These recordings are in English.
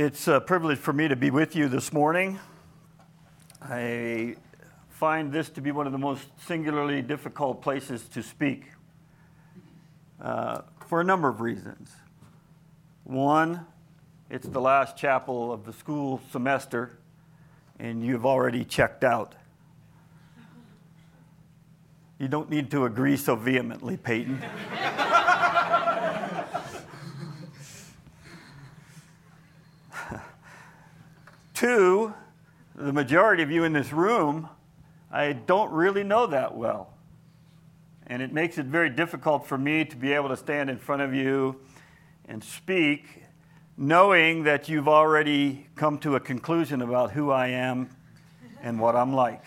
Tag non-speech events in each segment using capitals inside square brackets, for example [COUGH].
It's a privilege for me to be with you this morning. I find this to be one of the most singularly difficult places to speak uh, for a number of reasons. One, it's the last chapel of the school semester, and you've already checked out. You don't need to agree so vehemently, Peyton. [LAUGHS] Two, the majority of you in this room, I don't really know that well. And it makes it very difficult for me to be able to stand in front of you and speak, knowing that you've already come to a conclusion about who I am and what I'm like.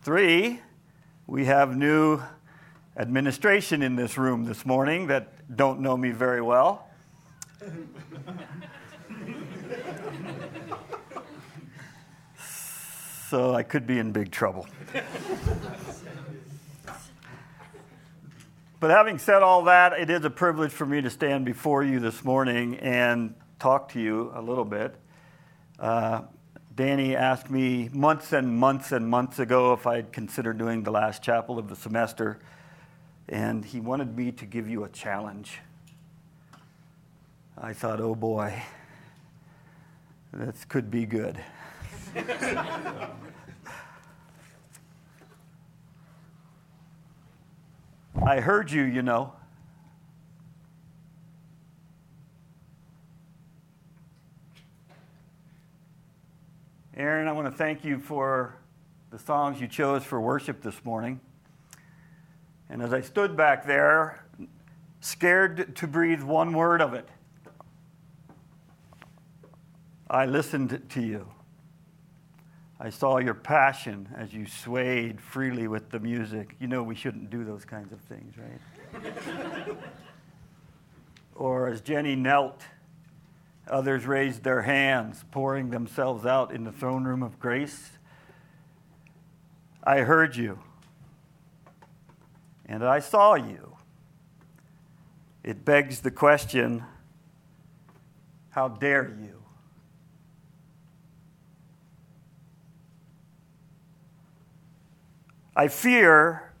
Three, we have new administration in this room this morning that don't know me very well. So I could be in big trouble. but having said all that, it is a privilege for me to stand before you this morning and talk to you a little bit. Uh, Danny asked me months and months and months ago if I'd consider doing the last chapel of the semester, and he wanted me to give you a challenge. I thought, oh boy, this could be good. [LAUGHS] I heard you, you know. Aaron, I want to thank you for the songs you chose for worship this morning. And as I stood back there, scared to breathe one word of it, I listened to you. I saw your passion as you swayed freely with the music. You know, we shouldn't do those kinds of things, right? [LAUGHS] or as Jenny knelt, others raised their hands, pouring themselves out in the throne room of grace. I heard you, and I saw you. It begs the question how dare you? I fear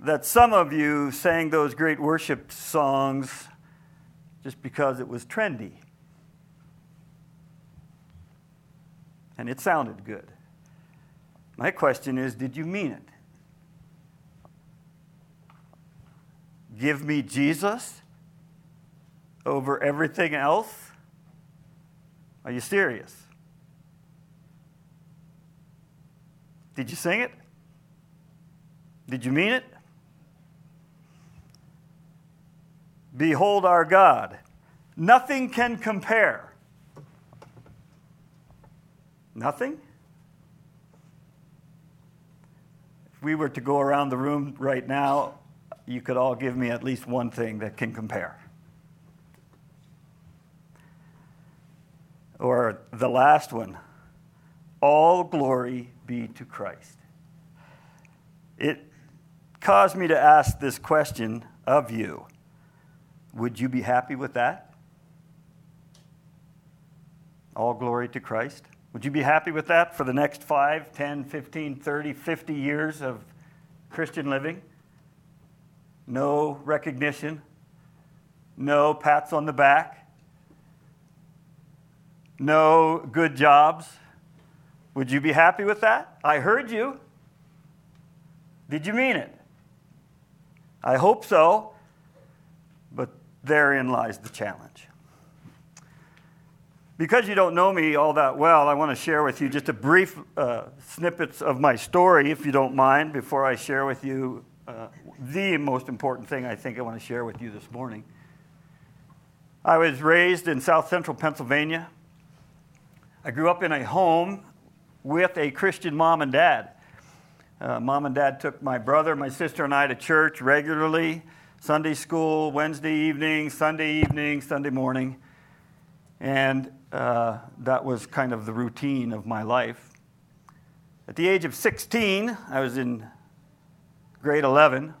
that some of you sang those great worship songs just because it was trendy. And it sounded good. My question is did you mean it? Give me Jesus over everything else? Are you serious? Did you sing it? Did you mean it? Behold our God. Nothing can compare. Nothing? If we were to go around the room right now, you could all give me at least one thing that can compare. Or the last one all glory be to Christ. It caused me to ask this question of you Would you be happy with that? All glory to Christ. Would you be happy with that for the next 5, 10, 15, 30, 50 years of Christian living? No recognition, no pats on the back, no good jobs would you be happy with that? I heard you. Did you mean it? I hope so, but therein lies the challenge. Because you don't know me all that well, I want to share with you just a brief uh, snippets of my story, if you don't mind, before I share with you uh, the most important thing I think I want to share with you this morning. I was raised in south central Pennsylvania. I grew up in a home with a Christian mom and dad. Uh, mom and dad took my brother, my sister, and I to church regularly Sunday school, Wednesday evening, Sunday evening, Sunday morning. And uh, that was kind of the routine of my life. At the age of 16, I was in grade 11.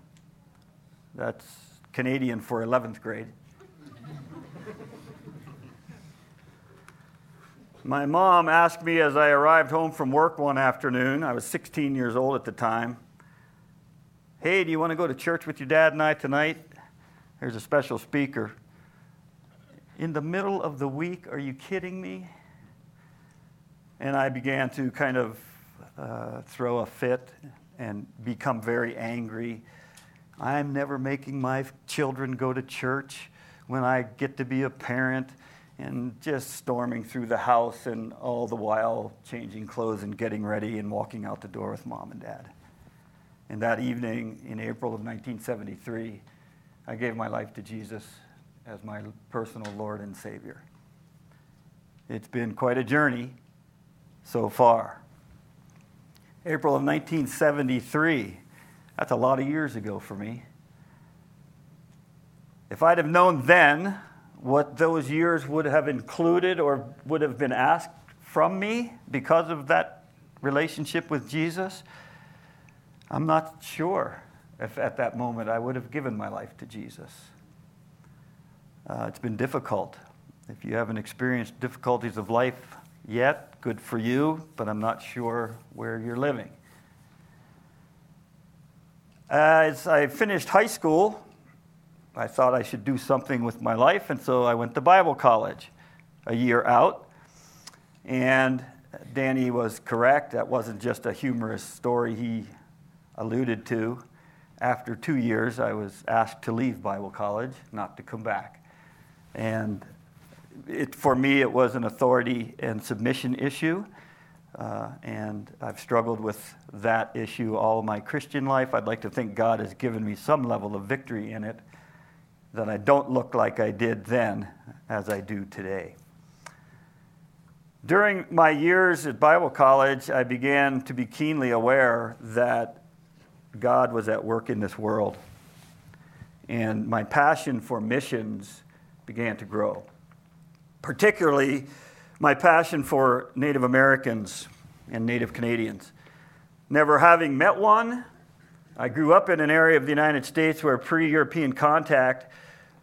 That's Canadian for 11th grade. My mom asked me as I arrived home from work one afternoon, I was 16 years old at the time, Hey, do you want to go to church with your dad and I tonight? There's a special speaker. In the middle of the week, are you kidding me? And I began to kind of uh, throw a fit and become very angry. I'm never making my children go to church when I get to be a parent and just storming through the house and all the while changing clothes and getting ready and walking out the door with mom and dad. And that evening in April of 1973, I gave my life to Jesus as my personal Lord and Savior. It's been quite a journey so far. April of 1973, that's a lot of years ago for me. If I'd have known then what those years would have included or would have been asked from me because of that relationship with Jesus, I'm not sure if at that moment I would have given my life to Jesus. Uh, it's been difficult. If you haven't experienced difficulties of life yet, good for you, but I'm not sure where you're living. As I finished high school, I thought I should do something with my life, and so I went to Bible college a year out. And Danny was correct. That wasn't just a humorous story he alluded to. After two years, I was asked to leave Bible college, not to come back. And it, for me, it was an authority and submission issue. Uh, and I've struggled with that issue all my Christian life. I'd like to think God has given me some level of victory in it that I don't look like I did then as I do today. During my years at Bible college, I began to be keenly aware that God was at work in this world. And my passion for missions began to grow, particularly my passion for Native Americans and Native Canadians. Never having met one, I grew up in an area of the United States where pre European contact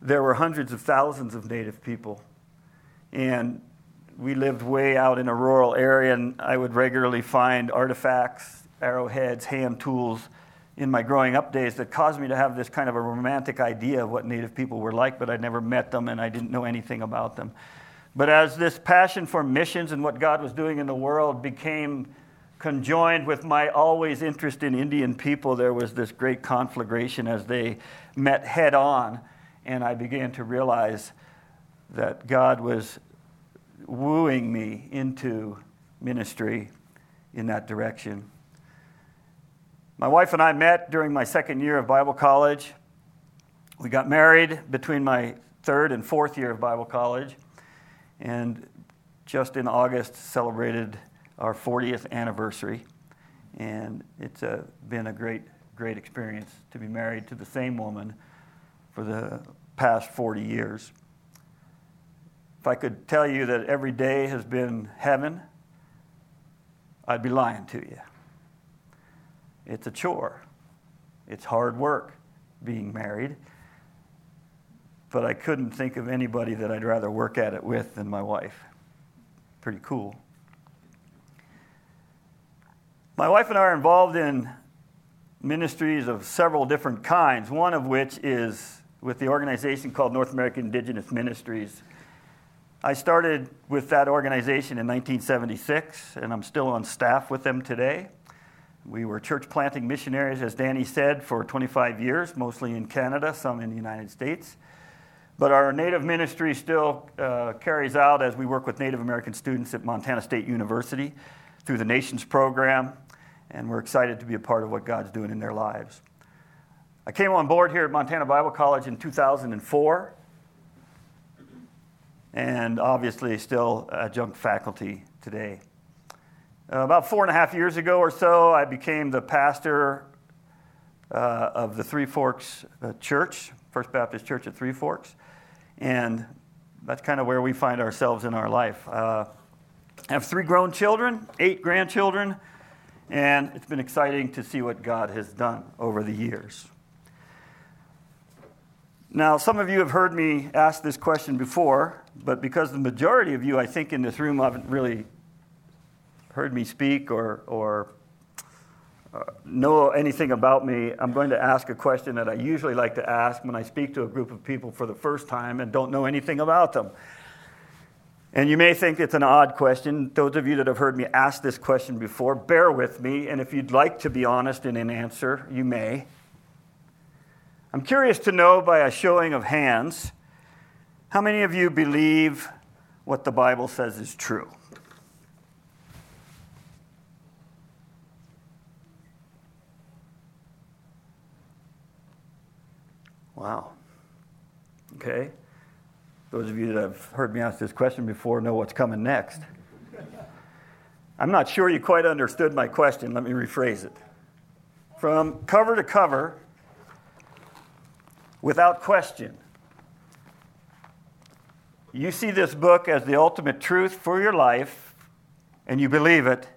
there were hundreds of thousands of native people. And we lived way out in a rural area, and I would regularly find artifacts, arrowheads, hand tools in my growing up days that caused me to have this kind of a romantic idea of what native people were like, but I'd never met them and I didn't know anything about them. But as this passion for missions and what God was doing in the world became conjoined with my always interest in Indian people, there was this great conflagration as they met head on and I began to realize that God was wooing me into ministry in that direction. My wife and I met during my second year of Bible college. We got married between my third and fourth year of Bible college, and just in August celebrated our 40th anniversary. And it's a, been a great, great experience to be married to the same woman for the past 40 years. If I could tell you that every day has been heaven, I'd be lying to you. It's a chore, it's hard work being married, but I couldn't think of anybody that I'd rather work at it with than my wife. Pretty cool. My wife and I are involved in ministries of several different kinds, one of which is with the organization called North American Indigenous Ministries. I started with that organization in 1976, and I'm still on staff with them today. We were church planting missionaries, as Danny said, for 25 years, mostly in Canada, some in the United States. But our Native ministry still uh, carries out as we work with Native American students at Montana State University through the Nations program, and we're excited to be a part of what God's doing in their lives. I came on board here at Montana Bible College in 2004, and obviously still adjunct faculty today. Uh, about four and a half years ago or so, I became the pastor uh, of the Three Forks uh, Church, First Baptist Church at Three Forks, and that's kind of where we find ourselves in our life. Uh, I have three grown children, eight grandchildren, and it's been exciting to see what God has done over the years. Now, some of you have heard me ask this question before, but because the majority of you, I think, in this room haven't really heard me speak or, or uh, know anything about me, I'm going to ask a question that I usually like to ask when I speak to a group of people for the first time and don't know anything about them. And you may think it's an odd question. Those of you that have heard me ask this question before, bear with me. And if you'd like to be honest in an answer, you may. I'm curious to know by a showing of hands how many of you believe what the Bible says is true? Wow. Okay. Those of you that have heard me ask this question before know what's coming next. I'm not sure you quite understood my question. Let me rephrase it. From cover to cover, without question, you see this book as the ultimate truth for your life, and you believe it,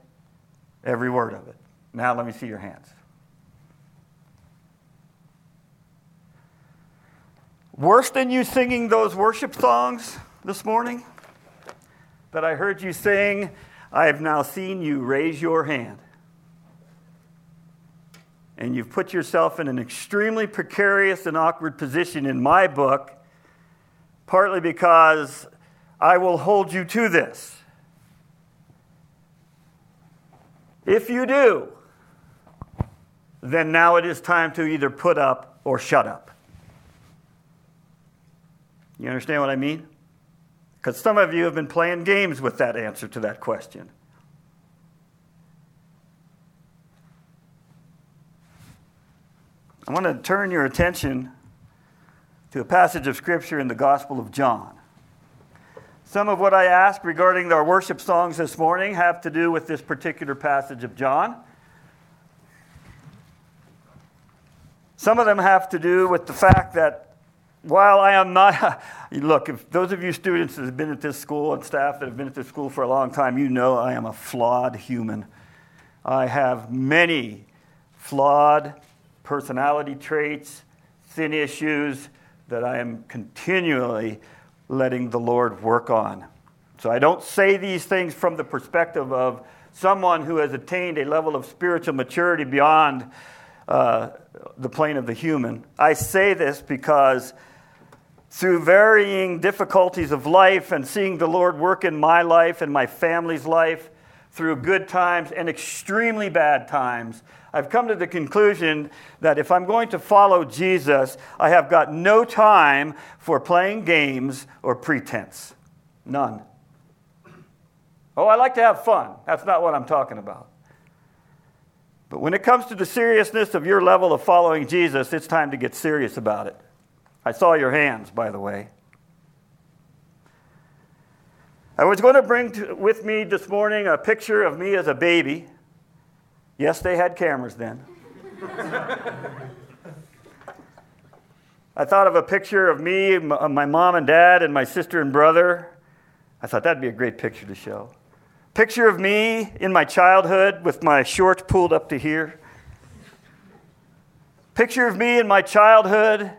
every word of it. Now, let me see your hands. Worse than you singing those worship songs this morning that I heard you sing, I have now seen you raise your hand. And you've put yourself in an extremely precarious and awkward position in my book, partly because I will hold you to this. If you do, then now it is time to either put up or shut up. You understand what I mean? Because some of you have been playing games with that answer to that question. I want to turn your attention to a passage of Scripture in the Gospel of John. Some of what I ask regarding our worship songs this morning have to do with this particular passage of John. Some of them have to do with the fact that while I am not, [LAUGHS] look, if those of you students that have been at this school and staff that have been at this school for a long time, you know I am a flawed human. I have many flawed personality traits, sin issues that I am continually letting the Lord work on. So I don't say these things from the perspective of someone who has attained a level of spiritual maturity beyond uh, the plane of the human. I say this because through varying difficulties of life and seeing the Lord work in my life and my family's life, through good times and extremely bad times, I've come to the conclusion that if I'm going to follow Jesus, I have got no time for playing games or pretense. None. Oh, I like to have fun. That's not what I'm talking about. But when it comes to the seriousness of your level of following Jesus, it's time to get serious about it. I saw your hands, by the way. I was going to bring to, with me this morning a picture of me as a baby. Yes, they had cameras then. I thought of a picture of me, uh, my mom and dad, and my sister and brother. I thought that'd be a great picture to show. Picture of me in my childhood with my shorts pulled up to here. Picture of me in my childhood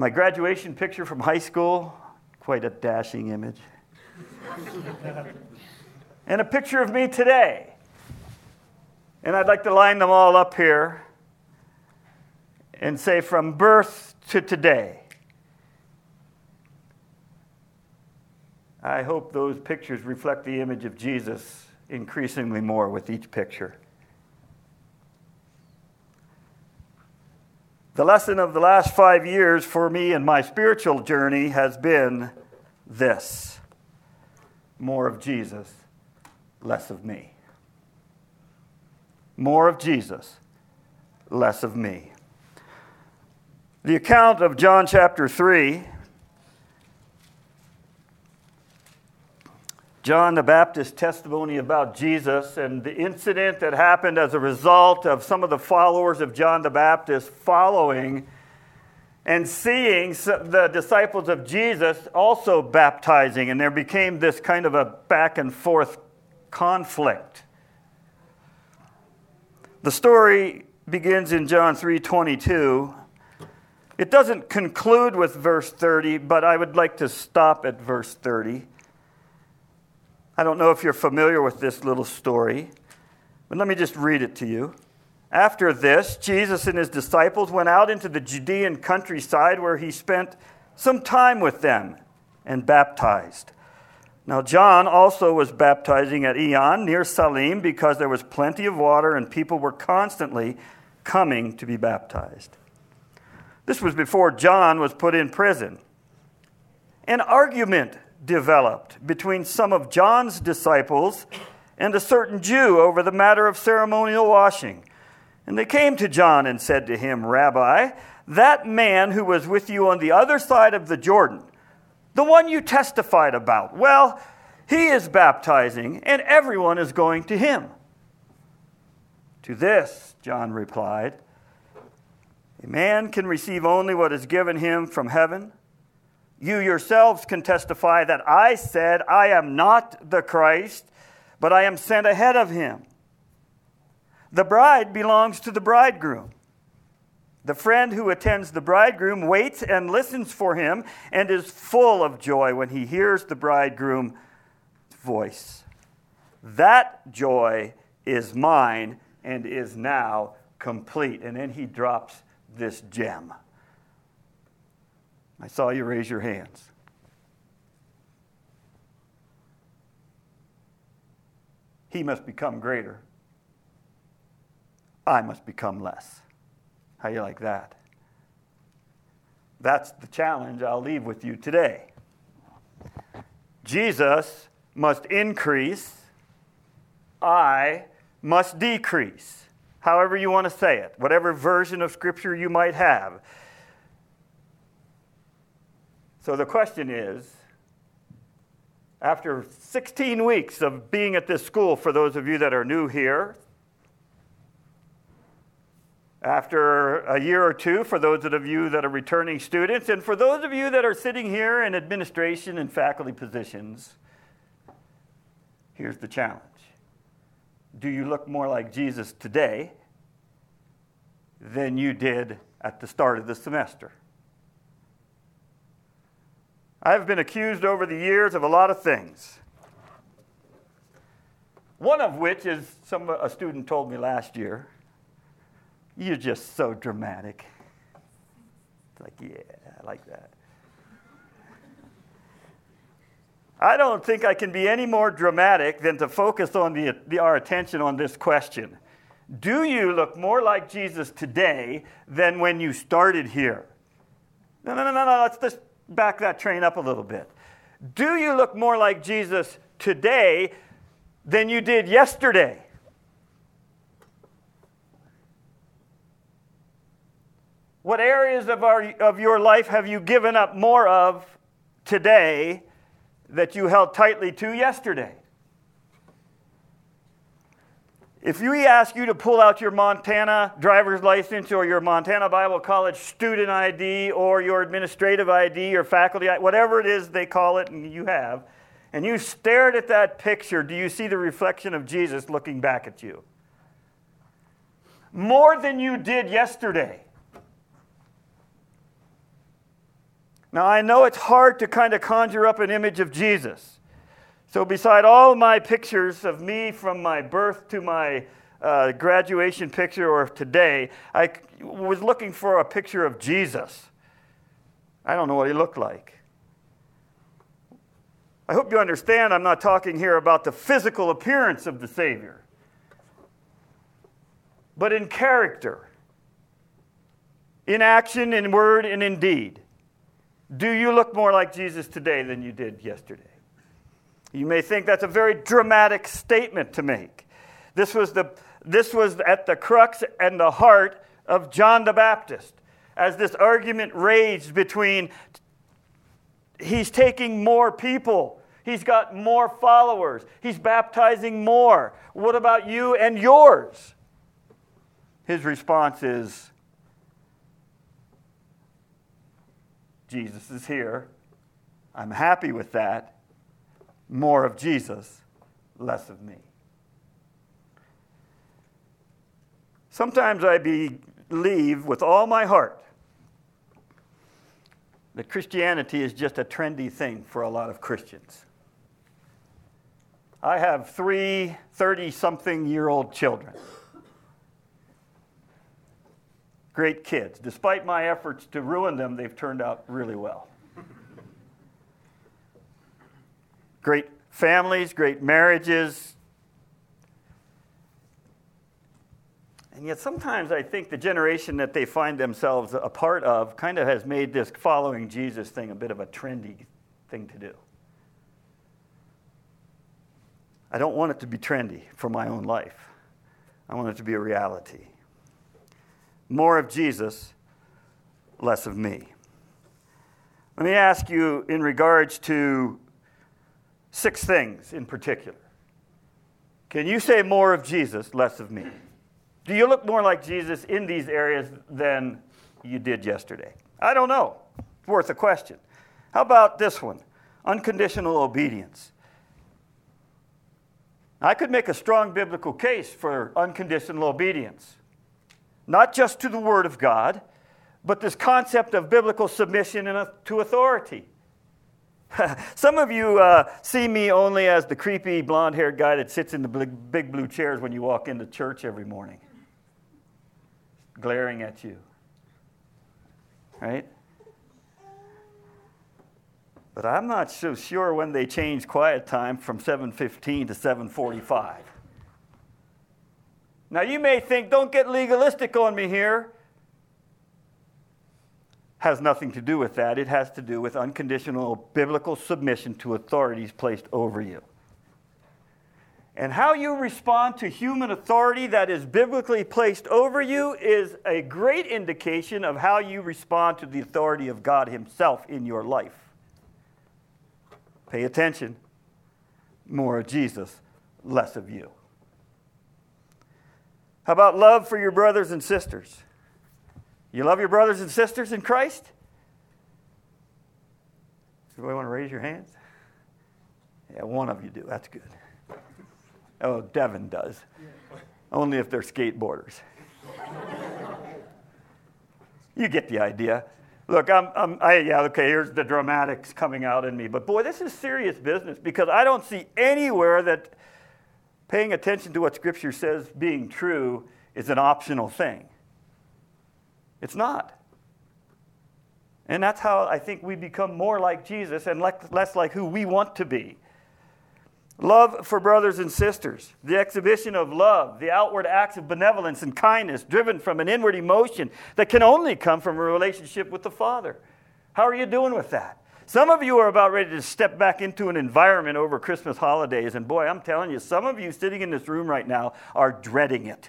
my graduation picture from high school, quite a dashing image. and a picture of me today. And I'd like to line them all up here and say from birth to today. I hope those pictures reflect the image of Jesus increasingly more with each picture. The lesson of the last five years for me in my spiritual journey has been this more of Jesus, less of me. More of Jesus, less of me. The account of John chapter 3 John the Baptist's testimony about Jesus and the incident that happened as a result of some of the followers of John the Baptist following and seeing the disciples of Jesus also baptizing, and there became this kind of a back and forth conflict. The story begins in John 3:22 It doesn't conclude with verse 30, but I would like to stop at verse 30. I don't know if you're familiar with this little story, but let me just read it to you. After this, Jesus and his disciples went out into the Judean countryside where he spent some time with them and baptized. Now, John also was baptizing at Aenon near Salim because there was plenty of water and people were constantly coming to be baptized. This was before John was put in prison. An argument developed between some of John's disciples and a certain Jew over the matter of ceremonial washing. And they came to John and said to him, Rabbi, that man who was with you on the other side of the Jordan, the one you testified about, well, he is baptizing, and everyone is going to him. To this, John replied, A man can receive only what is given him from heaven. You yourselves can testify that I said, I am not the Christ, but I am sent ahead of him. The bride belongs to the bridegroom. The friend who attends the bridegroom waits and listens for him and is full of joy when he hears the bridegroom's voice. That joy is mine and is now complete. And then he drops this gem. I saw you raise your hands. He must become greater. I must become less. How you like that? That's the challenge I'll leave with you today. Jesus must increase, I must decrease. However, you want to say it, whatever version of Scripture you might have. So the question is after 16 weeks of being at this school, for those of you that are new here, after a year or two, for those of you that are returning students, and for those of you that are sitting here in administration and faculty positions, here's the challenge Do you look more like Jesus today than you did at the start of the semester? I've been accused over the years of a lot of things. One of which is some a student told me last year, you're just so dramatic. It's like, yeah, I like that. I don't think I can be any more dramatic than to focus on the, the, our attention on this question. Do you look more like Jesus today than when you started here? No, no, no, no, no. Let's just back that train up a little bit. Do you look more like Jesus today than you did yesterday? What areas of, our, of your life have you given up more of today that you held tightly to yesterday? If we ask you to pull out your Montana driver's license or your Montana Bible College student ID or your administrative ID or faculty, whatever it is they call it and you have, and you stared at that picture, do you see the reflection of Jesus looking back at you? More than you did yesterday. Now, I know it's hard to kind of conjure up an image of Jesus. So, beside all my pictures of me from my birth to my uh, graduation picture or today, I was looking for a picture of Jesus. I don't know what he looked like. I hope you understand I'm not talking here about the physical appearance of the Savior, but in character, in action, in word, and in deed. Do you look more like Jesus today than you did yesterday? You may think that's a very dramatic statement to make. This was, the, this was at the crux and the heart of John the Baptist as this argument raged between he's taking more people, he's got more followers, he's baptizing more. What about you and yours? His response is Jesus is here. I'm happy with that more of Jesus, less of me. Sometimes I believe with all my heart that Christianity is just a trendy thing for a lot of Christians. I have three 30 something year old children. Great kids. Despite my efforts to ruin them, they've turned out really well. Great families, great marriages. And yet, sometimes I think the generation that they find themselves a part of kind of has made this following Jesus thing a bit of a trendy thing to do. I don't want it to be trendy for my own life. I want it to be a reality. More of Jesus, less of me. Let me ask you in regards to six things in particular. Can you say more of Jesus, less of me? Do you look more like Jesus in these areas than you did yesterday? I don't know. It's worth a question. How about this one? Unconditional obedience. I could make a strong biblical case for unconditional obedience, not just to the Word of God, but this concept of biblical submission to authority. [LAUGHS] Some of you uh, see me only as the creepy blonde haired guy that sits in the big, big blue chairs when you walk into church every morning, glaring at you. Right? But I'm not so sure when they changed quiet time from 7:15 to 7:45. Now you may think, don't get legalistic on me here. Has nothing to do with that. It has to do with unconditional biblical submission to authorities placed over you. And how you respond to human authority that is biblically placed over you is a great indication of how you respond to the authority of God Himself in your life. Pay attention. More of Jesus, less of you. How about love for your brothers and sisters? You love your brothers and sisters in Christ? Anybody want to raise your hands? Yeah, one of you do. That's good. Oh, Devin does. Only if they're skateboarders. you get the idea. Look, I'm, I'm, I, yeah, okay, here's the dramatics coming out in me. But boy, this is serious business because I don't see anywhere that paying attention to what Scripture says being true is an optional thing. It's not. And that's how I think we become more like Jesus and less like who we want to be. Love for brothers and sisters, the exhibition of love, the outward acts of benevolence and kindness driven from an inward emotion that can only come from a relationship with the Father. How are you doing with that? Some of you are about ready to step back into an environment over Christmas holidays, and boy, I'm telling you, some of you sitting in this room right now are dreading it.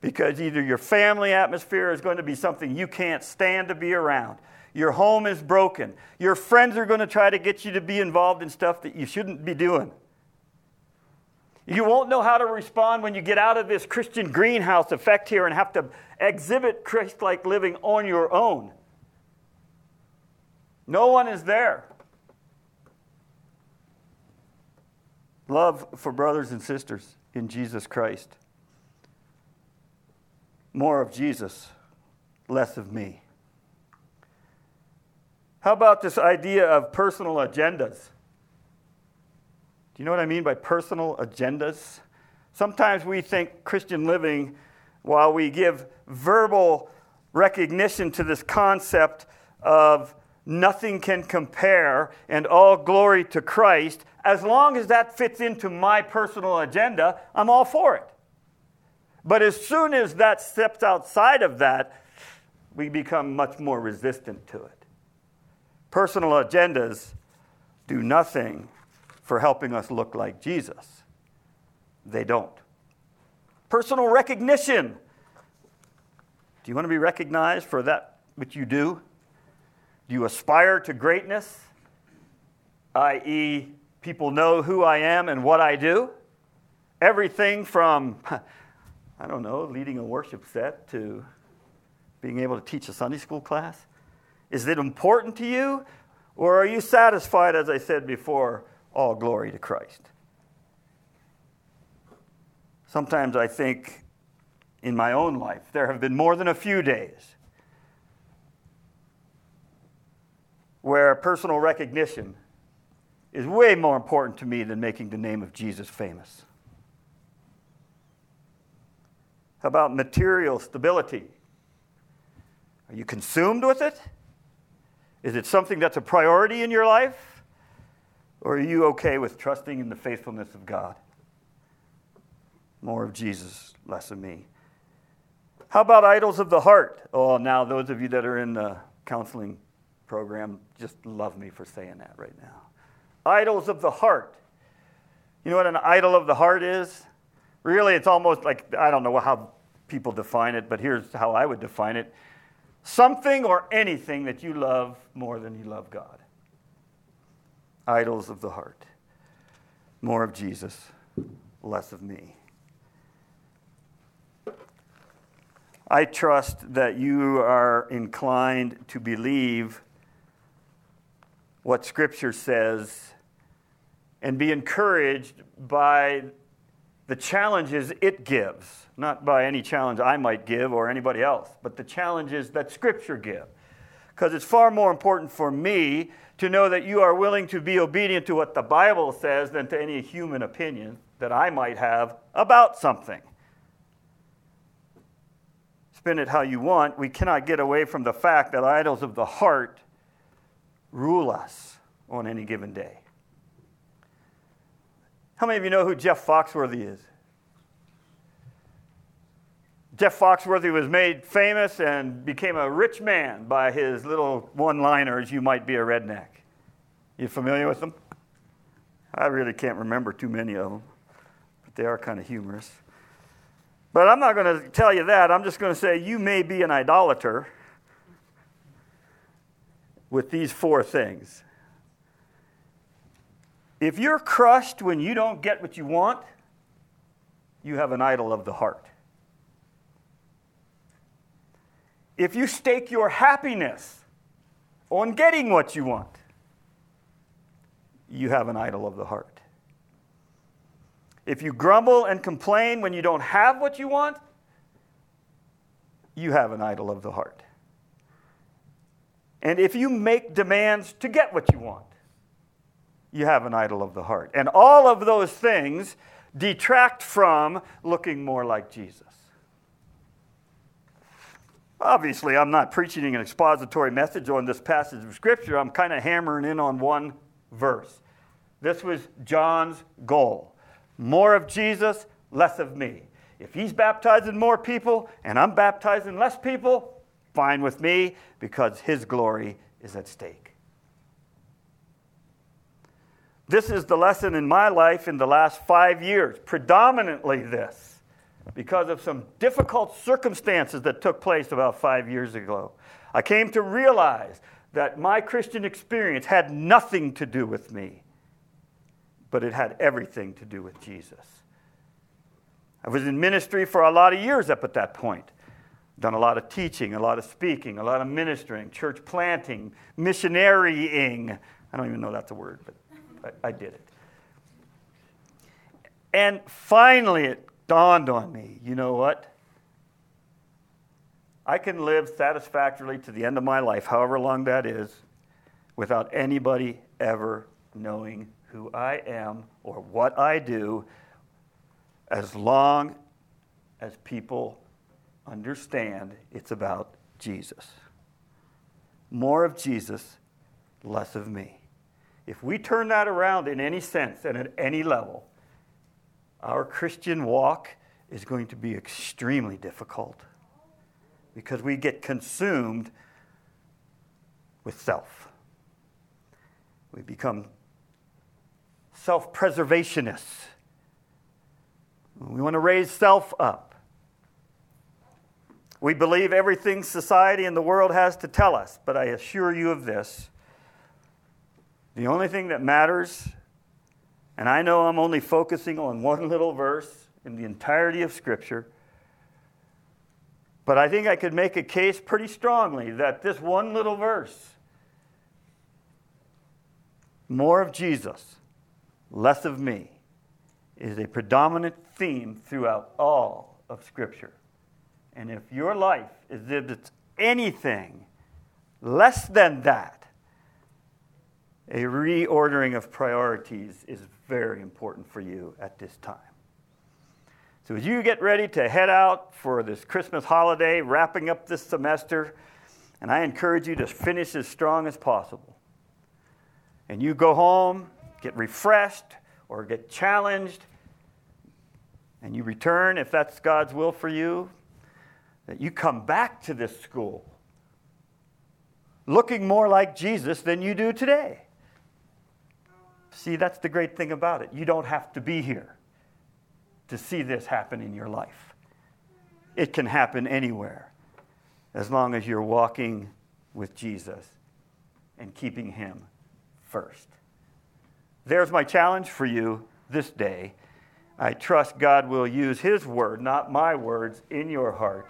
Because either your family atmosphere is going to be something you can't stand to be around, your home is broken. Your friends are going to try to get you to be involved in stuff that you shouldn't be doing. You won't know how to respond when you get out of this Christian greenhouse effect here and have to exhibit Christ like living on your own. No one is there. Love for brothers and sisters in Jesus Christ. More of Jesus, less of me. How about this idea of personal agendas? Do you know what I mean by personal agendas? Sometimes we think Christian living, while we give verbal recognition to this concept of nothing can compare and all glory to Christ, as long as that fits into my personal agenda, I'm all for it. But as soon as that steps outside of that, we become much more resistant to it. Personal agendas do nothing for helping us look like Jesus. They don't. Personal recognition. Do you want to be recognized for that which you do? Do you aspire to greatness? I.e., people know who I am and what I do? Everything from, [LAUGHS] I don't know, leading a worship set to being able to teach a Sunday school class? Is it important to you? Or are you satisfied, as I said before, all glory to Christ? Sometimes I think in my own life, there have been more than a few days where personal recognition is way more important to me than making the name of Jesus famous. How about material stability? Are you consumed with it? Is it something that's a priority in your life? Or are you okay with trusting in the faithfulness of God? More of Jesus, less of me. How about idols of the heart? Oh, now those of you that are in the counseling program just love me for saying that right now. Idols of the heart. You know what an idol of the heart is? Really, it's almost like I don't know how people define it, but here's how I would define it something or anything that you love more than you love God. Idols of the heart. More of Jesus, less of me. I trust that you are inclined to believe what Scripture says and be encouraged by the challenges it gives, not by any challenge I might give or anybody else, but the challenges that Scripture give. Because it's far more important for me to know that you are willing to be obedient to what the Bible says than to any human opinion that I might have about something spin it how you want, we cannot get away from the fact that idols of the heart rule us on any given day. How many of you know who Jeff Foxworthy is? Jeff Foxworthy was made famous and became a rich man by his little one liners, you might be a redneck. You familiar with them? I really can't remember too many of them, but they are kind of humorous. But I'm not going to tell you that. I'm just going to say you may be an idolater with these four things. If you're crushed when you don't get what you want, you have an idol of the heart. If you stake your happiness on getting what you want, you have an idol of the heart. If you grumble and complain when you don't have what you want, you have an idol of the heart. And if you make demands to get what you want, you have an idol of the heart. And all of those things detract from looking more like Jesus. Obviously, I'm not preaching an expository message on this passage of Scripture. I'm kind of hammering in on one verse. This was John's goal. More of Jesus, less of me. If he's baptizing more people and I'm baptizing less people, fine with me because his glory is at stake. This is the lesson in my life in the last five years, predominantly this, because of some difficult circumstances that took place about five years ago. I came to realize that my Christian experience had nothing to do with me but it had everything to do with Jesus. I was in ministry for a lot of years up at that point. Done a lot of teaching, a lot of speaking, a lot of ministering, church planting, missionarying. I don't even know that's a word, but I, I did it. And finally, it dawned on me you know what? I can live satisfactorily to the end of my life, however long that is, without anybody ever knowing who I am or what I do as long as people understand it's about Jesus. More of Jesus, less of me. If we turn that around in any sense and at any level, our Christian walk is going to be extremely difficult because we get consumed with self. We become self preservationists. We want to raise self up. We believe everything society and the world has to tell us, but I assure you of this the only thing that matters, and I know I'm only focusing on one little verse in the entirety of Scripture, but I think I could make a case pretty strongly that this one little verse, more of Jesus, less of me, is a predominant theme throughout all of Scripture. And if your life exhibits anything less than that, a reordering of priorities is very important for you at this time. So, as you get ready to head out for this Christmas holiday, wrapping up this semester, and I encourage you to finish as strong as possible. And you go home, get refreshed, or get challenged, and you return, if that's God's will for you, that you come back to this school looking more like Jesus than you do today. See, that's the great thing about it. You don't have to be here to see this happen in your life. It can happen anywhere as long as you're walking with Jesus and keeping Him first. There's my challenge for you this day. I trust God will use His word, not my words, in your heart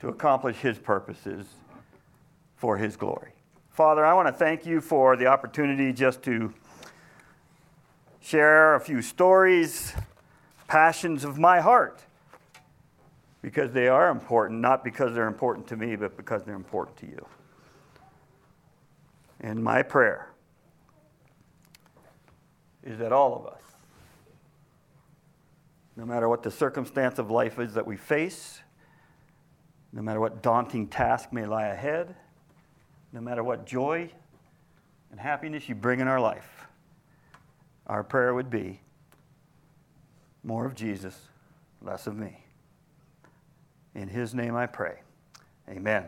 to accomplish His purposes for His glory. Father, I want to thank you for the opportunity just to share a few stories, passions of my heart, because they are important, not because they're important to me, but because they're important to you. And my prayer is that all of us, no matter what the circumstance of life is that we face, no matter what daunting task may lie ahead, no matter what joy and happiness you bring in our life, our prayer would be more of Jesus, less of me. In his name I pray. Amen.